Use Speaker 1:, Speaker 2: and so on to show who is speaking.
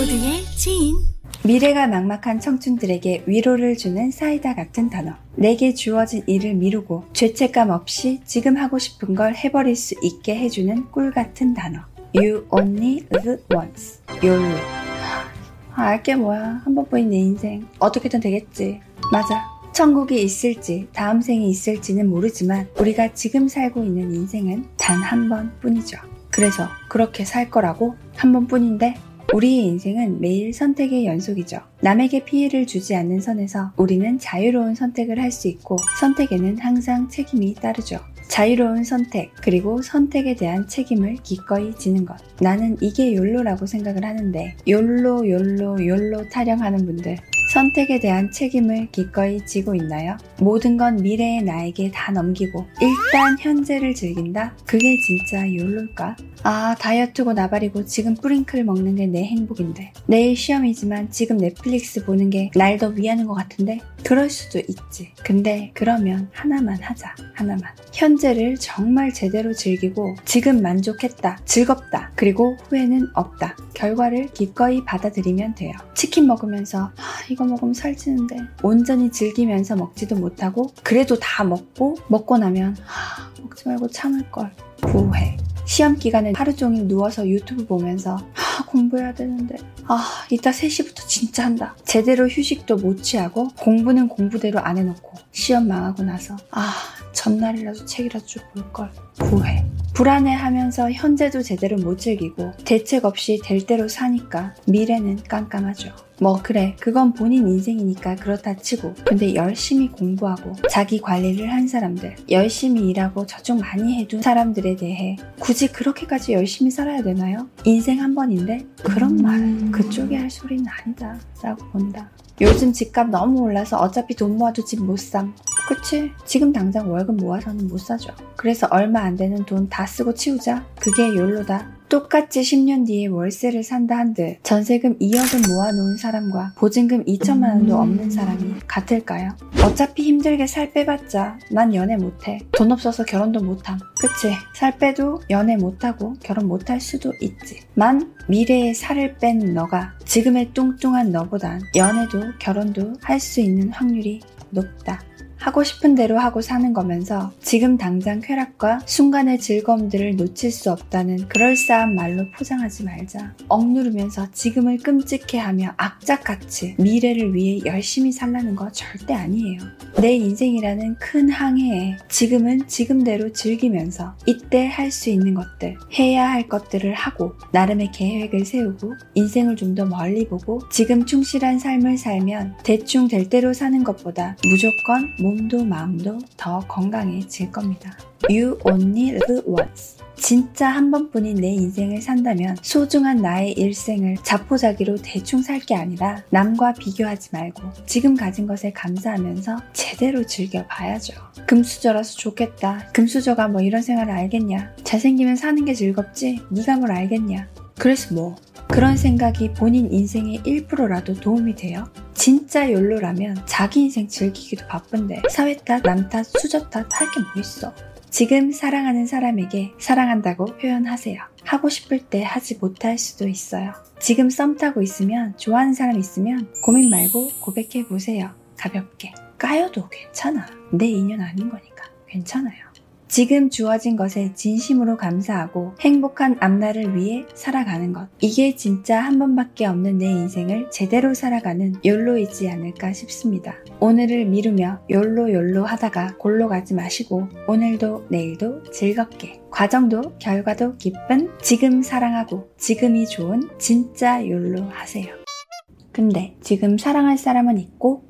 Speaker 1: 모두의 지인
Speaker 2: 미래가 막막한 청춘들에게 위로를 주는 사이다 같은 단어. 내게 주어진 일을 미루고 죄책감 없이 지금 하고 싶은 걸 해버릴 수 있게 해주는 꿀 같은 단어. You only live once. YOLO. 아, 알게 뭐야. 한 번뿐인 내 인생. 어떻게든 되겠지. 맞아. 천국이 있을지, 다음 생이 있을지는 모르지만, 우리가 지금 살고 있는 인생은 단 한 번뿐이죠. 그래서 그렇게 살 거라고 한 번뿐인데 우리의 인생은 매일 선택의 연속이죠. 남에게 피해를 주지 않는 선에서 우리는 자유로운 선택을 할 수 있고 선택에는 항상 책임이 따르죠. 자유로운 선택, 그리고 선택에 대한 책임을 기꺼이 지는 것. 나는 이게 욜로라고 생각을 하는데, 욜로, 욜로, 욜로 타령하는 분들, 선택에 대한 책임을 기꺼이 지고 있나요? 모든 건 미래의 나에게 다 넘기고 일단 현재를 즐긴다? 그게 진짜 욜로일까? 아 다이어트고 나발이고 지금 뿌링클 먹는 게 내 행복인데 내일 시험이지만 지금 넷플릭스 보는 게 날 더 위하는 것 같은데 그럴 수도 있지 근데 그러면 하나만 하자 하나만 현재를 정말 제대로 즐기고 지금 만족했다 즐겁다 그리고 후회는 없다 결과를 기꺼이 받아들이면 돼요. 치킨 먹으면서 아, 이거 먹으면 살찌는데. 온전히 즐기면서 먹지도 못하고 그래도 다 먹고 먹고 나면 아, 먹지 말고 참을 걸. 후회. 시험 기간에 하루 종일 누워서 유튜브 보면서 아, 공부해야 되는데. 아 이따 3시부터 진짜 한다. 제대로 휴식도 못 취하고 공부는 공부대로 안 해놓고 시험 망하고 나서 아 전날이라도 책이라도 쭉 볼걸. 후회 불안해하면서 현재도 제대로 못 즐기고 대책 없이 될 대로 사니까 미래는 깜깜하죠. 뭐 그래 그건 본인 인생이니까 그렇다 치고 근데 열심히 공부하고 자기 관리를 한 사람들 열심히 일하고 저축 많이 해둔 사람들에 대해 굳이 그렇게까지 열심히 살아야 되나요? 인생 한 번인데 그런 말은 그쪽이 할 소리는 아니다 라고 본다 요즘 집값 너무 올라서 어차피 돈 모아도 집 못 삼. 그치? 지금 당장 월급 모아서는 못 사죠. 그래서 얼마 안 되는 돈 다 쓰고 치우자. 그게 욜로다. 똑같이 10년 뒤에 월세를 산다 한들 전세금 2억은 모아놓은 사람과 보증금 2천만 원도 없는 사람이 같을까요? 어차피 힘들게 살 빼봤자 난 연애 못해. 돈 없어서 결혼도 못함. 그치? 살 빼도 연애 못하고 결혼 못할 수도 있지. 만 미래에 살을 뺀 너가 지금의 뚱뚱한 너보단 연애도 결혼도 할 수 있는 확률이 높다. 하고 싶은 대로 하고 사는 거면서 지금 당장 쾌락과 순간의 즐거움들을 놓칠 수 없다는 그럴싸한 말로 포장하지 말자. 억누르면서 지금을 끔찍해하며 악착같이 미래를 위해 열심히 살라는 거 절대 아니에요. 내 인생이라는 큰 항해에 지금은 지금대로 즐기면서 이때 할 수 있는 것들, 해야 할 것들을 하고 나름의 계획을 세우고 인생을 좀 더 멀리 보고 지금 충실한 삶을 살면 대충 될 대로 사는 것보다 무조건 몸도 마음도 더 건강해질 겁니다. You only live once. 진짜 한 번뿐인 내 인생을 산다면 소중한 나의 일생을 자포자기로 대충 살 게 아니라 남과 비교하지 말고 지금 가진 것에 감사하면서 제대로 즐겨봐야죠. 금수저라서 좋겠다. 금수저가 뭐 이런 생활을 알겠냐. 잘생기면 사는 게 즐겁지. 네가 뭘 알겠냐. 그래서 뭐 그런 생각이 본인 인생의 1%라도 도움이 돼요? 진짜 욜로라면 자기 인생 즐기기도 바쁜데 사회 탓, 남 탓, 수저 탓 할 게 뭐 있어? 지금 사랑하는 사람에게 사랑한다고 표현하세요. 하고 싶을 때 하지 못할 수도 있어요. 지금 썸 타고 있으면 좋아하는 사람 있으면 고민 말고 고백해 보세요. 가볍게. 까여도 괜찮아. 내 인연 아닌 거니까 괜찮아요. 지금 주어진 것에 진심으로 감사하고 행복한 앞날을 위해 살아가는 것. 이게 진짜 한 번밖에 없는 내 인생을 제대로 살아가는 욜로이지 않을까 싶습니다. 오늘을 미루며 욜로 욜로 하다가 골로 가지 마시고 오늘도 내일도 즐겁게 과정도 결과도 기쁜 지금 사랑하고 지금이 좋은 진짜 욜로 하세요. 근데 지금 사랑할 사람은 있고